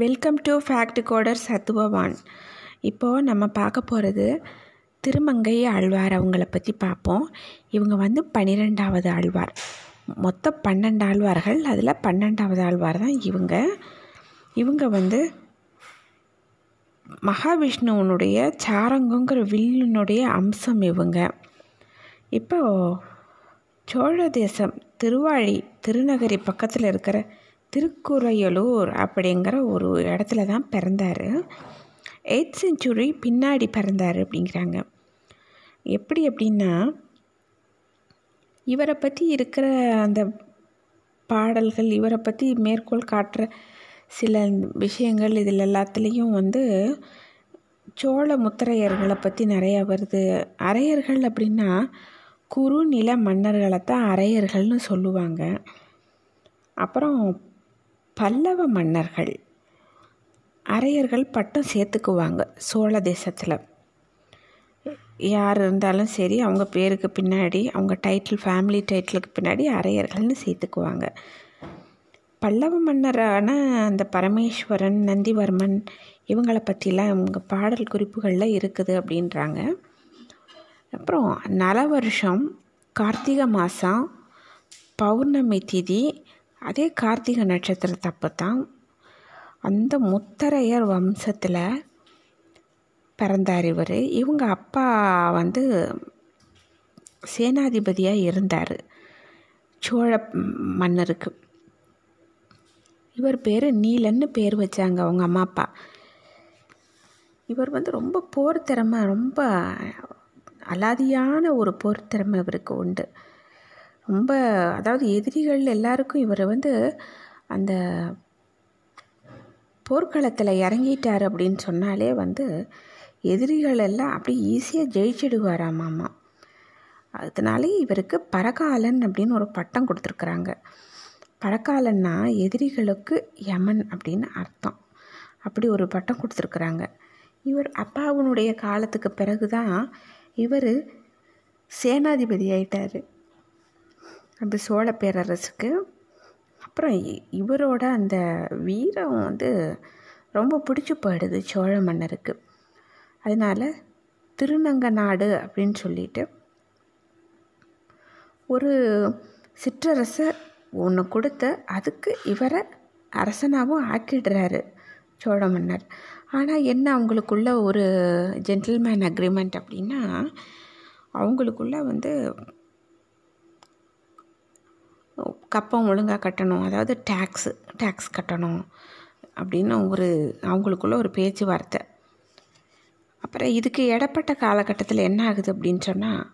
Welcome to fact coder சத்துவவான் இப்போது நம்ம பார்க்க போகிறது திருமங்கை ஆழ்வார் அவங்கள பற்றி பார்ப்போம். இவங்க வந்து பன்னிரெண்டாவது ஆழ்வார். மொத்தம் பன்னெண்டு ஆழ்வார்கள் அதில் பன்னெண்டாவது ஆழ்வார் தான் இவங்க. இவங்க வந்து மகாவிஷ்ணுவனுடைய சாரங்குங்கிற வில்லினுடைய அம்சம் இவங்க. இப்போ சோழ தேசம் திருவாழி திருநகரி பக்கத்தில் இருக்கிற திருக்குறையலூர் அப்படிங்கிற ஒரு இடத்துல தான் பிறந்தார். எயிட் செஞ்சுரி பின்னாடி பிறந்தார் அப்படிங்கிறாங்க. எப்படி அப்படின்னா இவரை பற்றி இருக்கிற அந்த பாடல்கள் இவரை பற்றி மேற்கோள் காட்டுற சில விஷயங்கள் இதில் எல்லாத்துலேயும் வந்து சோழ முத்திரையர்களை பற்றி நிறையா வருது. அரையர்கள் அப்படின்னா குறுநில மன்னர்களை தான் அரையர்கள்னு சொல்லுவாங்க. அப்புறம் பல்லவ மன்னர்கள் அரையர்கள் பட்டம் சேர்த்துக்குவாங்க சோழ தேசத்தில். யார் இருந்தாலும் சரி அவங்க பேருக்கு பின்னாடி அவங்க டைட்டில் ஃபேமிலி டைட்டிலுக்கு பின்னாடி அரையர்கள்னு சேர்த்துக்குவாங்க. பல்லவ மன்னரான அந்த பரமேஸ்வரன் நந்திவர்மன் இவங்களை பற்றிலாம் இவங்க பாடல் குறிப்புகளில் இருக்குது அப்படின்றாங்க. அப்புறம் நல வருஷம் கார்த்திகை மாதம் பௌர்ணமி திதி அதே கார்த்திகை நட்சத்திரத்தப்போ தான் அந்த முத்தரையர் வம்சத்தில் பிறந்தார் இவர். இவங்க அப்பா வந்து சேனாதிபதியாக இருந்தார். சோழ மன்னருக்கு. இவர் பேர் நீலன்னு பேர் வச்சாங்க அவங்க அம்மா அப்பா. இவர் வந்து ரொம்ப போர் திறமை ரொம்ப அலாதியான ஒரு போர் திறமை இவருக்கு உண்டு. ரொம்ப அதாவது எதிரிகள் எல்லாருக்கும் இவர் வந்து அந்த போர்க்களத்தில் இறங்கிட்டார் அப்படின்னு சொன்னாலே வந்து எதிரிகள் எல்லாம் அப்படி ஈஸியாக ஜெயிச்சிடுவாராம் மாமா. அதனாலே இவருக்கு பரகாலன் அப்படின்னு ஒரு பட்டம் கொடுத்துருக்குறாங்க. பரகாலன்னா எதிரிகளுக்கு யமன் அப்படின்னு அர்த்தம். அப்படி ஒரு பட்டம் கொடுத்துருக்குறாங்க. இவர் அப்பாவுனுடைய காலத்துக்கு பிறகு தான் இவர் சேனாதிபதி ஆயிட்டார். அந்த சோழ பேரரசுக்கு. அப்புறம் இவரோட அந்த வீரம் வந்து ரொம்ப பிடிச்சி போயிடுது சோழ மன்னருக்கு. அதனால் திருநங்க நாடு அப்படின்னு சொல்லிட்டு ஒரு சிற்றரசை ஒன்று கொடுத்து அதுக்கு இவரை அரசனாகவும் ஆக்கிடுறாரு சோழ மன்னர். ஆனால் என்ன அவங்களுக்குள்ள ஒரு ஜென்டில்மேன் அக்ரிமெண்ட் அப்படின்னா அவங்களுக்குள்ள வந்து கப்பம் ஒழுங்காக கட்டணும். அதாவது டேக்ஸு டேக்ஸ் கட்டணும். அப்படின்னு ஒரு அவங்களுக்குள்ள ஒரு பேச்சுவார்த்தை. அப்புறம் இதுக்கு இடப்பட்ட காலகட்டத்தில் என்ன ஆகுது அப்படின்னு சொன்னால்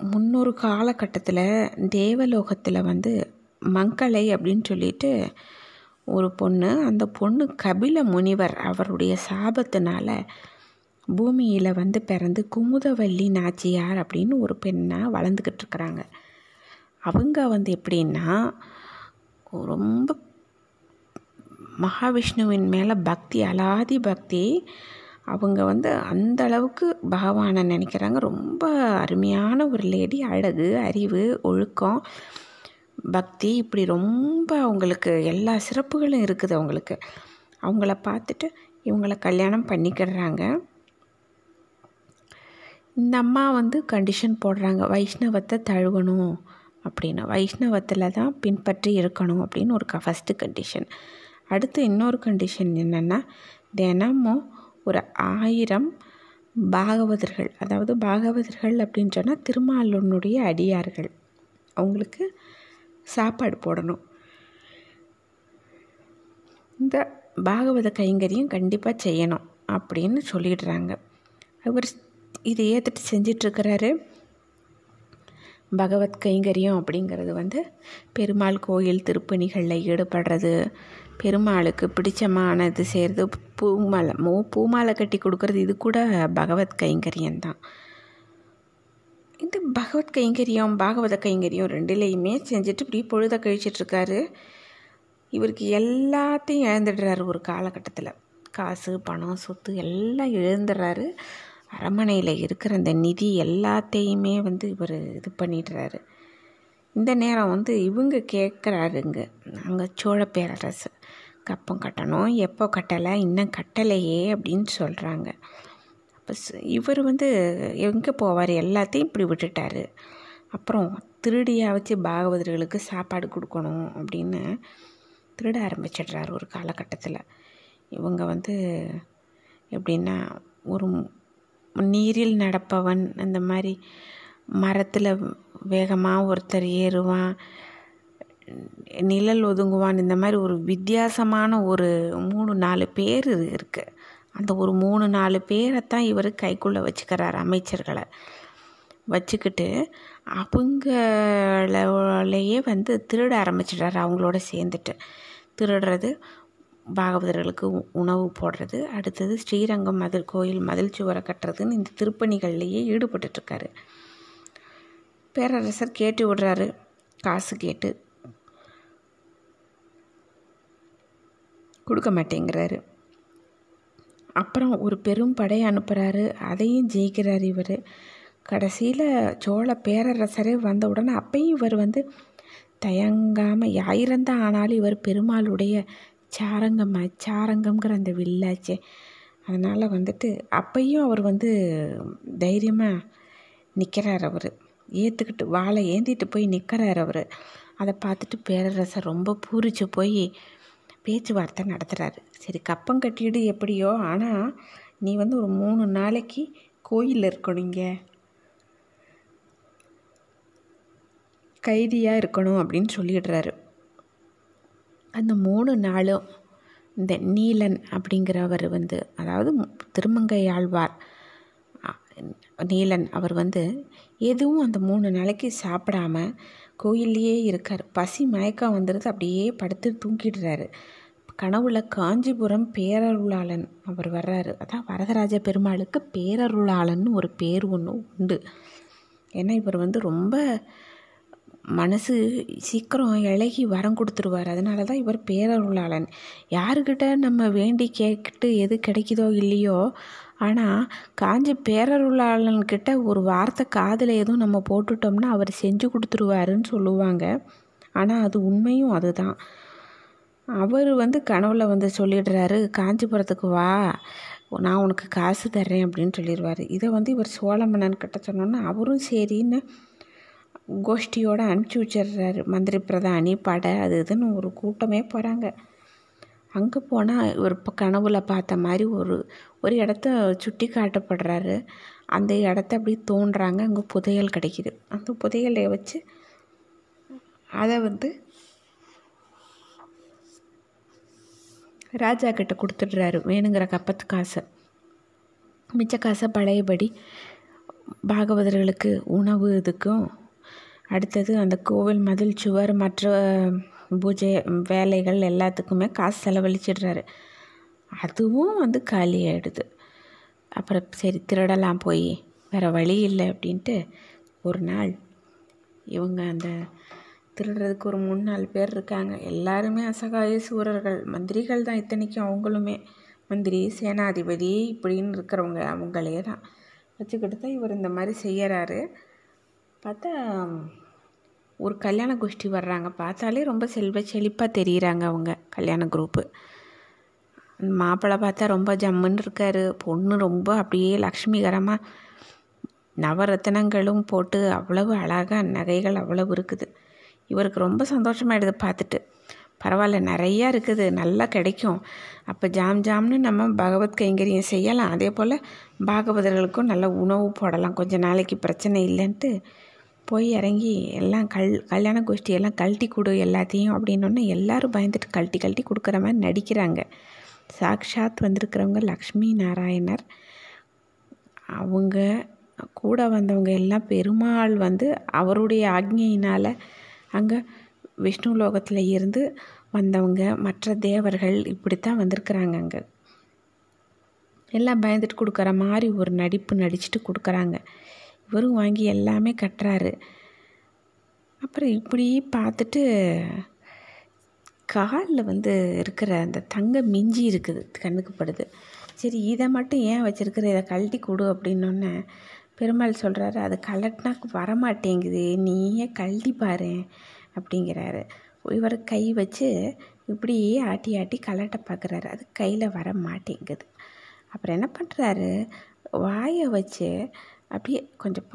முன்னொரு காலகட்டத்தில் தேவலோகத்தில் வந்து மங்களை அப்படின்னு சொல்லிட்டு ஒரு பொண்ணு அந்த பொண்ணு கபில முனிவர் அவருடைய சாபத்தினால பூமியில் வந்து பிறந்து குமுதவல்லி நாச்சியார் அப்படின்னு ஒரு பெண்ணாக வளர்ந்துக்கிட்டு இருக்கிறாங்க. அவங்க வந்து எப்படின்னா ரொம்ப மகாவிஷ்ணுவின் மேலே பக்தி அலாதி பக்தி அவங்க வந்து அந்த அளவுக்கு பகவானை நினைக்கிறாங்க. ரொம்ப அருமையான ஒரு லேடி அழகு அறிவு ஒழுக்கம் பக்தி இப்படி ரொம்ப அவங்களுக்கு எல்லா சிறப்புகளும் இருக்குது அவங்களுக்கு. அவங்கள பார்த்துட்டு இவங்களை கல்யாணம் பண்ணிக்கிடுறாங்க இந்த அம்மா வந்து கண்டிஷன் போடுறாங்க. வைஷ்ணவத்தை தழுவணும். அப்படின்னு வைஷ்ணவத்தில் தான் பின்பற்றி இருக்கணும் அப்படின்னு ஒரு ஃபஸ்ட்டு கண்டிஷன் அடுத்து இன்னொரு கண்டிஷன் என்னென்னா தினமும் ஒரு ஆயிரம் பாகவதர்கள் அதாவது பாகவதர்கள் அப்படின்னு சொன்னால் திருமாலனுடைய அடியார்கள். அவங்களுக்கு சாப்பாடு போடணும். இந்த பாகவத கைங்கரியம் கண்டிப்பாக செய்யணும் அப்படின்னு சொல்லிடுறாங்க. அவர் இதை ஏற்றுட்டு செஞ்சிட்ருக்கிறாரு பகவத் கைங்கரியம் அப்படிங்கிறது வந்து பெருமாள் கோயில் திருப்பணிகளில் ஈடுபடுறது. பெருமாளுக்கு பிடிச்சமானது செய்கிறது பூமாலை. மூ பூமாலை கட்டி கொடுக்கறது இது கூட பகவத் கைங்கரியம் தான். இந்த பகவத் கைங்கரியம் பாகவத கைங்கரியம் ரெண்டுலேயுமே செஞ்சுட்டு இப்படி பொழுத கழிச்சிட்ருக்காரு இவருக்கு எல்லாத்தையும் இழந்துடுறாரு ஒரு காலகட்டத்தில். காசு பணம் சொத்து எல்லாம் இழந்துடுறாரு. அரண்மனையில் இருக்கிற இந்த நிதி எல்லாத்தையுமே வந்து இவர் இது பண்ணிடுறாரு. இந்த நேரம் வந்து இவங்க கேட்குறாருங்க அங்கே சோழ பேரரசு. கப்பம் கட்டணும் எப்போ கட்டலை இன்னும் கட்டலையே அப்படின்னு சொல்கிறாங்க அப்போ இவர் வந்து எங்கே போவார்? எல்லாத்தையும் இப்படி விட்டுட்டார். அப்புறம் திருடியாக வச்சு பாகவதர்களுக்கு சாப்பாடு கொடுக்கணும் அப்படின்னு திருட ஆரம்பிச்சிடுறாரு ஒரு காலகட்டத்தில். இவங்க வந்து எப்படின்னா ஒரு நீரில் நடப்பவன் அந்த மாதிரி மரத்தில் வேகமாக ஒருத்தர் ஏறுவான் நிழல் ஒதுங்குவான் இந்த மாதிரி ஒரு வித்தியாசமான ஒரு மூணு நாலு பேர் இருக்குது அந்த ஒரு மூணு நாலு பேரை தான் இவர் கைக்குள்ளே வச்சுக்கிறார் அமைச்சர்களை. வச்சுக்கிட்டு அவங்களையே வந்து திருட ஆரம்பிச்சிடுறாரு அவங்களோட சேர்ந்துட்டு. திருடுறது பாகவதர்களுக்கு உணவு போடுறது. அடுத்தது ஸ்ரீரங்கம் மதில் கோயில் மதில் சுவரை கட்டுறதுன்னு இந்த திருப்பணிகள்லேயே ஈடுபட்டுட்ருக்காரு. பேரரசர் கேட்டு விடுறாரு. காசு கேட்டு. கொடுக்க மாட்டேங்கிறாரு. அப்புறம் ஒரு பெரும் படை அனுப்புகிறாரு அதையும் ஜெயிக்கிறார் இவர். கடைசியில் சோழ பேரரசரே வந்த உடனே அப்பையும் இவர் வந்து தயங்காமல் ஆயிரந்தான் ஆனாலும் இவர் பெருமாளுடைய சாரங்கம் சாரங்கம்ங்கிற அந்த வில்லாச்சே. அதனால் வந்துட்டு அப்பையும் அவர் வந்து தைரியமாக நிற்கிறார் அவர். ஏற்றுக்கிட்டு வாழை ஏந்திட்டு போய் நிற்கிறார் அவர். அதை பார்த்துட்டு பேரரசர் ரொம்ப பூரிச்சு போய் பேச்சுவார்த்தை நடத்துகிறாரு சரி கப்பம் கட்டிடு எப்படியோ ஆனால் நீ வந்து ஒரு மூணு நாளைக்கு கோயிலில் இருக்கணும் இங்கே கைதியாக இருக்கணும் அப்படின்னு சொல்லிடுறாரு. அந்த மூணு நாளும் இந்த நீலன் அப்படிங்கிறவர் வந்து அதாவது திருமங்கையாழ்வார் நீலன் அவர் வந்து எதுவும் அந்த மூணு நாளைக்கு சாப்பிடாம கோயில்லையே இருக்கார். பசி மயக்கம் வந்துடுது அப்படியே படுத்து தூங்கிடுறாரு. கனவுல காஞ்சிபுரம் பேரருளாளன் அவர் வர்றாரு. அதான் வரதராஜ பெருமாளுக்கு பேரருளாளன் ஒரு பேர் ஒன்று உண்டு. ஏன்னா இவர் வந்து ரொம்ப மனசு சீக்கிரம் இழகி வரம் கொடுத்துருவார். அதனால தான் இவர் பேரருளாளன். யாருக்கிட்ட நம்ம வேண்டி கேட்டு எது கிடைக்குதோ இல்லையோ ஆனால் காஞ்சி பேரருளாளன்கிட்ட ஒரு வார்த்தை காதில் எதுவும் நம்ம போட்டுட்டோம்னா அவர் செஞ்சு கொடுத்துருவாருன்னு சொல்லுவாங்க. ஆனால் அது உண்மையும் அதுதான். அவர் வந்து கனவுல வந்து சொல்லிடுறாரு காஞ்சிபுரத்துக்கு வா நான் உனக்கு காசு தர்றேன் அப்படின்னு சொல்லிடுவார். இதை வந்து இவர் சோழ மன்னன் கிட்ட சொன்னோன்னா அவரும் சரின்னு கோஷ்டியோடு அனுப்பிச்சி வச்சிடுறாரு. மந்திரி பிரதானி படை அது இதுன்னு ஒரு கூட்டமே போகிறாங்க அங்கே போனால் ஒரு இப்போ கனவுல பார்த்த மாதிரி ஒரு ஒரு இடத்த சுட்டி காட்டப்படுறாரு. அந்த இடத்த அப்படி தோன்றாங்க. அங்கே புதையல் கிடைக்கிது. அந்த புதையலை வச்சு அதை வந்து ராஜா கிட்ட கொடுத்துட்றாரு. வேணுங்கிற கப்பத்து காசை. மிச்ச காசை பழையபடி பாகவதர்களுக்கு உணவு இதுக்கும் அடுத்தது அந்த கோவில் மதில் சுவர் மற்ற பூஜை வேலைகள் எல்லாத்துக்குமே காசு செலவழிச்சிடுறாரு. அதுவும் வந்து காலி ஆகிடுது அப்புறம் சரி திருடலாம் போய் வேறு வழி இல்லை அப்படின்ட்டு ஒரு நாள் இவங்க அந்த திருடுறதுக்கு ஒரு மூணு நாலு பேர் இருக்காங்க. எல்லாருமே அசகாய சூரர்கள். மந்திரிகள் தான் இத்தனைக்கும் அவங்களுமே. மந்திரி சேனாதிபதி இப்படின்னு இருக்கிறவங்க அவங்களே தான். வச்சுக்கிட்டு தான் இவர் இந்த மாதிரி செய்யறாரு. பார்த்தா ஒரு கல்யாண கோஷ்டி வர்றாங்க. பார்த்தாலே ரொம்ப செல்வ செழிப்பாக தெரியுறாங்க அவங்க கல்யாண குரூப்பு மாப்பிள்ளை பார்த்தா ரொம்ப ஜம்முன்னு இருக்கார். பொண்ணு ரொம்ப அப்படியே லக்ஷ்மிகரமாக நவரத்தினங்களும் போட்டு அவ்வளவு அழகாக நகைகள் அவ்வளவு இருக்குது. இவருக்கு ரொம்ப சந்தோஷமாயிடுது பார்த்துட்டு. பரவாயில்ல நிறையா இருக்குது. நல்லா கிடைக்கும். அப்போ ஜாம் ஜாம்னு நம்ம பகவத் கைங்கரியம் செய்யலாம். அதே போல் பாகவதர்களுக்கும் நல்ல உணவு போடலாம். கொஞ்சம் நாளைக்கு பிரச்சனை இல்லைன்ட்டு போய் இறங்கி எல்லாம் கல் கல்யாண கோஷ்டி எல்லாம் கழட்டி கொடு எல்லாத்தையும் அப்படின்னோடனே எல்லோரும் பயந்துட்டு கழட்டி கழட்டி கொடுக்குற மாதிரி நடிக்கிறாங்க. சாக்ஷாத் வந்திருக்கிறவங்க லக்ஷ்மி நாராயணர். அவங்க கூட வந்தவங்க எல்லாம் பெருமாள் வந்து அவருடைய ஆக்ஞையினால் அங்கே விஷ்ணு லோகத்தில் இருந்து வந்தவங்க மற்ற தேவர்கள் இப்படித்தான் வந்திருக்கிறாங்க அங்கே. எல்லாம் பயந்துட்டு கொடுக்குற மாதிரி ஒரு நடிப்பு நடிச்சுட்டு கொடுக்குறாங்க. இவரும் வாங்கி எல்லாமே கட்டுறாரு. அப்புறம் இப்படி பார்த்துட்டு காலில் வந்து இருக்கிற அந்த தங்க மிஞ்சி இருக்குது கண்ணுக்கு படுது. சரி இதை மட்டும் ஏன் வச்சுருக்குற? இதை கழட்டி கொடு அப்படின்னோடனே பெருமாள் சொல்கிறாரு அது கலட்டினா வரமாட்டேங்குது நீயே கழட்டி பாரு அப்படிங்கிறாரு. இவர் கை வச்சு இப்படியே ஆட்டி ஆட்டி கலட்ட பார்க்குறாரு. அது கையில் வர மாட்டேங்குது அப்புறம் என்ன பண்ணுறாரு வாயை வச்சு அப்படியே கொஞ்சம்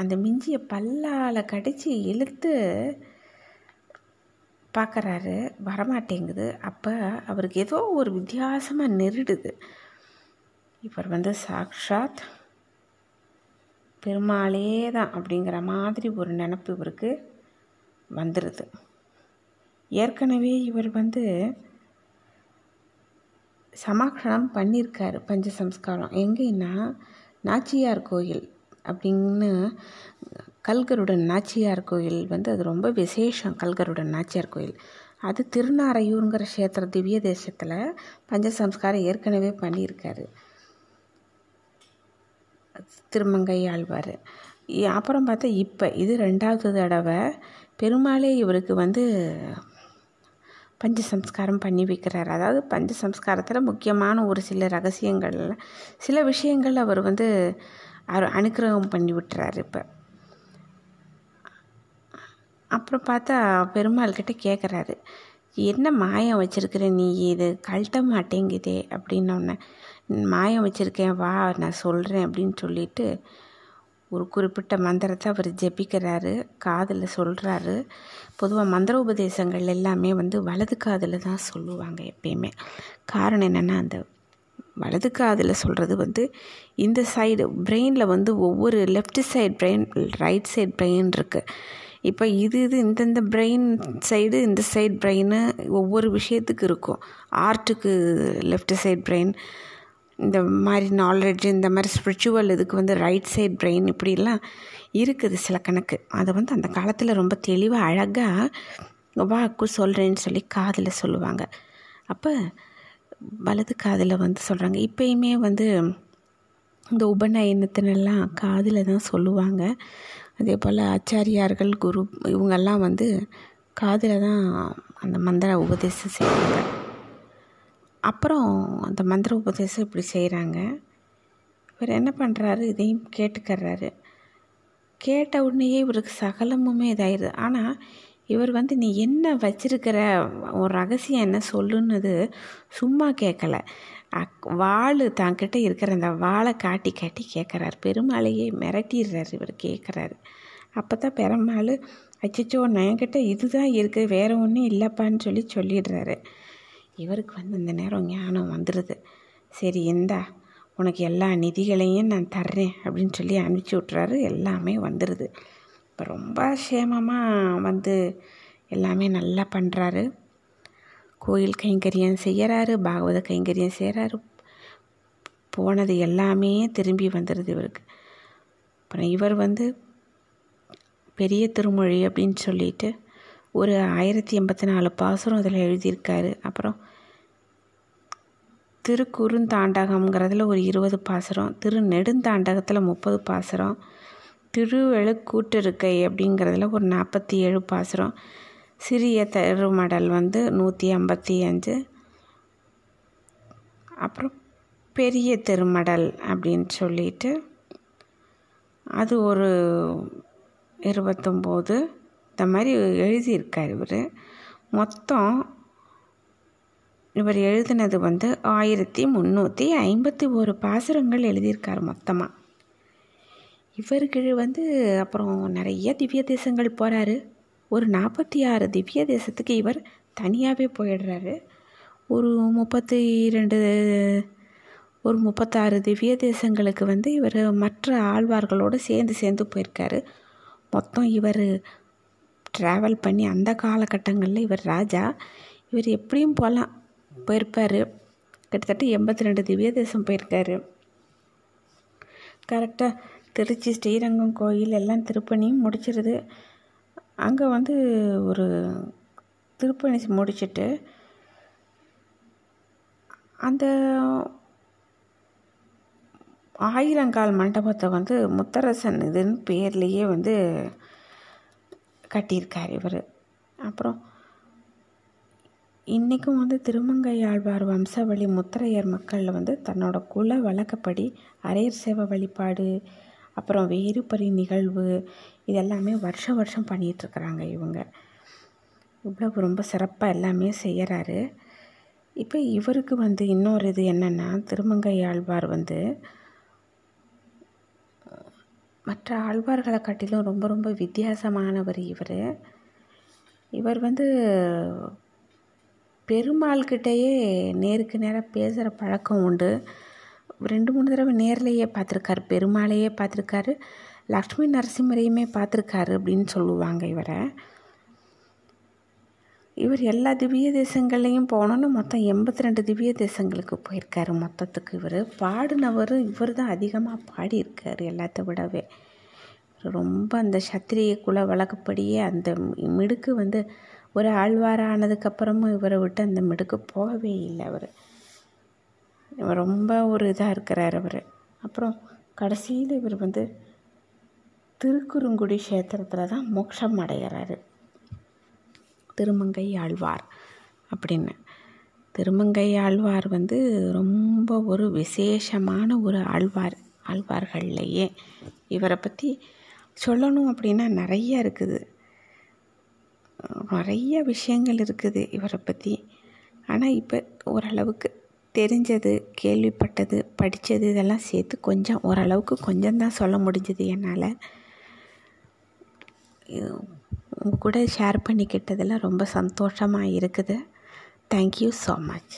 அந்த மிஞ்சிய பல்லால் கடிச்சு இழுத்து பார்க்குறாரு வரமாட்டேங்குது. அப்போ அவருக்கு ஏதோ ஒரு வித்தியாசமாக நெருடுது. இவர் வந்து சாக்ஷாத். பெருமாளே தான் அப்படிங்கிற மாதிரி ஒரு நினப்பு இவருக்கு வந்துடுது ஏற்கனவே இவர் வந்து சமாக்ஷணம் பண்ணியிருக்காரு பஞ்ச சம்ஸ்காரம். எங்கேன்னா நாச்சியார் கோயில் அப்படின்னு கல்கருடன் நாச்சியார் கோயில் வந்து அது ரொம்ப விசேஷம் கல்கருடன் நாச்சியார் கோயில். அது திருநாரையூருங்கிற க்ஷேத்திர திவ்ய தேசத்தில் பஞ்ச சம்ஸ்காரம் ஏற்கனவே பண்ணியிருக்காரு. திருமங்கை ஆழ்வார். அப்புறம் பார்த்தா இப்போ இது ரெண்டாவது தடவை. பெருமாளே இவருக்கு வந்து பஞ்ச சம்ஸ்காரம் பண்ணி வைக்கிறார். அதாவது பஞ்ச சம்ஸ்காரத்தில் முக்கியமான ஒரு சில ரகசியங்கள் சில விஷயங்கள் அவர் வந்து அவர் அனுக்கிரகம் பண்ணி விட்டுறாரு இப்போ. அப்புறம் பார்த்தா பெருமாள்கிட்ட கேட்குறாரு என்ன மாயம் வச்சுருக்கிற நீ இது? கழட்ட மாட்டேங்குதே அப்படின்னோடனே மாயம் வச்சுருக்கேன் வா நான் சொல்கிறேன் அப்படின்னு சொல்லிட்டு ஒரு குறிப்பிட்ட மந்திரத்தை அவர் ஜெபிக்கிறாரு காதில் சொல்கிறாரு பொதுவாக மந்திர உபதேசங்கள் எல்லாமே வந்து வலது காதில் தான் சொல்லுவாங்க எப்பயுமே. காரணம் என்னென்னா அந்த வலது காதில் சொல்கிறது வந்து இந்த சைடு பிரெயினில் வந்து ஒவ்வொரு left side brain right side brain இருக்குது இப்போ இது இது இந்தந்த பிரெயின் சைடு இந்த சைடு பிரெயின் ஒவ்வொரு விஷயத்துக்கு இருக்கும். ஆர்ட்டுக்கு லெஃப்ட் சைடு பிரெயின் இந்த மாதிரி நாலெட்ஜ் இந்த மாதிரி ஸ்பிரிச்சுவல் இதுக்கு வந்து ரைட் சைட் பிரெயின் இப்படிலாம் இருக்குது சில கணக்கு. அதை வந்து அந்த காலத்தில் ரொம்ப தெளிவாக அழகாக வாக்கு சொல்கிறேன்னு சொல்லி காதில் சொல்லுவாங்க. அப்போ வலது காதில் வந்து சொல்கிறாங்க இப்போயுமே வந்து இந்த உபநயனத்தினெல்லாம் காதில் தான் சொல்லுவாங்க. அதே போல் ஆச்சாரியார்கள் குரு இவங்கெல்லாம் வந்து காதில் தான் அந்த மந்திர உபதேசம் செய்வாங்க. அப்புறம் அந்த மந்திர உபதேசம் இப்படி செய்கிறாங்க இவர் என்ன பண்ணுறாரு இதையும் கேட்டுக்கிறாரு. கேட்ட உடனேயே இவருக்கு சகலமுமே இதாயிருது ஆனால் இவர் வந்து நீ என்ன வச்சிருக்கிற? ஒரு ரகசியம் என்ன? சொல்லுன்னது சும்மா கேட்கல அக் வாள் தான்கிட்ட இருக்கிற அந்த வாளை காட்டி காட்டி கேட்குறாரு பெருமாளையே மிரட்டிடுறாரு இவர் கேட்குறாரு அப்போ தான் பெருமாள் அச்சோ நான் என்கிட்ட இதுதான் இருக்குது வேறு ஒன்றும் இல்லைப்பான்னு சொல்லி சொல்லிடுறாரு. இவருக்கு வந்து இந்த நேரம் ஞானம் வந்துடுது சரி இந்தா உனக்கு எல்லா நிதிகளையும் நான் தர்றேன் அப்படின்னு சொல்லி அனுப்பிச்சி விட்றாரு எல்லாமே வந்துடுது இப்போ ரொம்ப சேமமாக வந்து எல்லாமே நல்லா பண்ணுறாரு கோயில் கைங்கரியம் செய்கிறாரு பாகவத கைங்கரியம் செய்கிறாரு போனது எல்லாமே திரும்பி வந்துடுது இவருக்கு. அப்புறம் இவர் வந்து பெரிய திருமொழி அப்படின்னு சொல்லிட்டு ஒரு ஆயிரத்தி எண்பத்தி நாலு பாசுரம் அதில் எழுதியிருக்காரு. அப்புறம் திருக்குறுந்தாண்டகம்ங்கிறதுல ஒரு இருபது பாசுரம் திரு நெடுந்தாண்டகத்தில் முப்பது பாசுரம் திருவெழுக்கூட்டிருக்கை அப்படிங்கிறதுல ஒரு நாற்பத்தி ஏழு பாசுரம் சிறிய திருமடல் வந்து நூற்றி ஐம்பத்தி அஞ்சு அப்புறம் பெரிய திருமடல் அப்படின்னு சொல்லிட்டு அது ஒரு இருபத்தொம்போது இந்த மாதிரி எழுதியிருக்கார் இவர். மொத்தம் இவர் எழுதினது வந்து ஆயிரத்தி முந்நூற்றி ஐம்பத்தி ஒரு பாசுரங்கள் எழுதியிருக்கார் மொத்தமாக இவருக்கு வந்து அப்புறம் நிறைய திவ்ய தேசங்கள் போகிறாரு ஒரு நாற்பத்தி ஆறு திவ்ய தேசத்துக்கு இவர் தனியாகவே போயிடுறாரு. ஒரு முப்பத்தி ரெண்டு ஒரு முப்பத்தாறு திவ்ய தேசங்களுக்கு வந்து இவர் மற்ற ஆழ்வார்களோடு சேர்ந்து சேர்ந்து போயிருக்காரு. மொத்தம் இவர் ட்ராவல் பண்ணி அந்த காலகட்டங்களில் இவர் ராஜா. இவர் எப்படியும் போகலாம் போயிருப்பார். கிட்டத்தட்ட எண்பத்தி ரெண்டு திவ்ய தேசம் போயிருக்காரு. கரெக்டாக திருச்சி ஸ்ரீரங்கம் கோயில் எல்லாம் திருப்பணியும் முடிச்சிருது. அங்கே வந்து ஒரு திருப்பணி முடிச்சுட்டு அந்த ஆயிரங்கால் மண்டபத்தை வந்து முத்தரசன் இதுன்னு பேர்லேயே வந்து கட்டியிருக்கார் இவர். அப்புறம் இன்றைக்கும் வந்து திருமங்கையாழ்வார் வம்சவழி வம்சாவளி முத்திரையர் மக்களில் வந்து தன்னோட குல வழக்கப்படி அரையர் சேவை வழிபாடு அப்புறம் வேறுபறி நிகழ்வு இதெல்லாமே வருஷம் வருஷம் பண்ணிகிட்ருக்குறாங்க இவங்க. இவ்வளவு ரொம்ப சிறப்பாக எல்லாமே செய்கிறாரு இப்போ இவருக்கு வந்து இன்னொரு இது என்னென்னா திருமங்கையாழ்வார் வந்து மற்ற ஆழ்வார்களை காட்டிலும் ரொம்ப ரொம்ப வித்தியாசமானவர் இவர். இவர் வந்து பெருமாள்கிட்டயே நேருக்கு நேராக பேசுகிற பழக்கம் உண்டு. ரெண்டு மூணு தடவை நேர்லேயே பார்த்துருக்காரு பெருமாளையே பார்த்துருக்காரு லக்ஷ்மி நரசிம்மரையுமே பார்த்துருக்காரு அப்படின்னு சொல்லுவாங்க இவரை. இவர் எல்லா திவ்ய தேசங்கள்லேயும் போனோன்னு மொத்தம் எண்பத்தி ரெண்டு திவ்ய தேசங்களுக்கு போயிருக்காரு. மொத்தத்துக்கு இவர். பாடினவர் இவர் தான் அதிகமாக பாடியிருக்கார் எல்லாத்த விடவே. ரொம்ப அந்த சத்திரிய குல வழக்கப்படியே அந்த மிடுக்கு வந்து ஒரு ஆழ்வாரானதுக்கப்புறமும் இவரை விட்டு அந்த மிடுக்கு போகவே இல்லை அவர். இவர் ரொம்ப ஒரு இதாக இருக்கிறார் அவர். அப்புறம் கடைசியில் இவர் வந்து திருக்குறுங்குடி க்ஷேத்திரத்தில் தான் மோட்சம் அடைகிறாரு. திருமங்கை ஆழ்வார் அப்படின்னு. திருமங்கை ஆழ்வார் வந்து ரொம்ப ஒரு விசேஷமான ஒரு ஆழ்வார் ஆழ்வார்கள்லையே. இவரை பற்றி சொல்லணும் அப்படின்னா நிறைய இருக்குது. நிறைய விஷயங்கள் இருக்குது இவரை பற்றி ஆனால் இப்போ ஓரளவுக்கு தெரிஞ்சது கேள்விப்பட்டது படித்தது இதெல்லாம் சேர்த்து கொஞ்சம் ஓரளவுக்கு கொஞ்சம் தான் சொல்ல முடிஞ்சது என்னால். உங்கள் கூட ஷேர் பண்ணிக்கிட்டதில் ரொம்ப சந்தோஷமாக இருக்குது. Thank you so much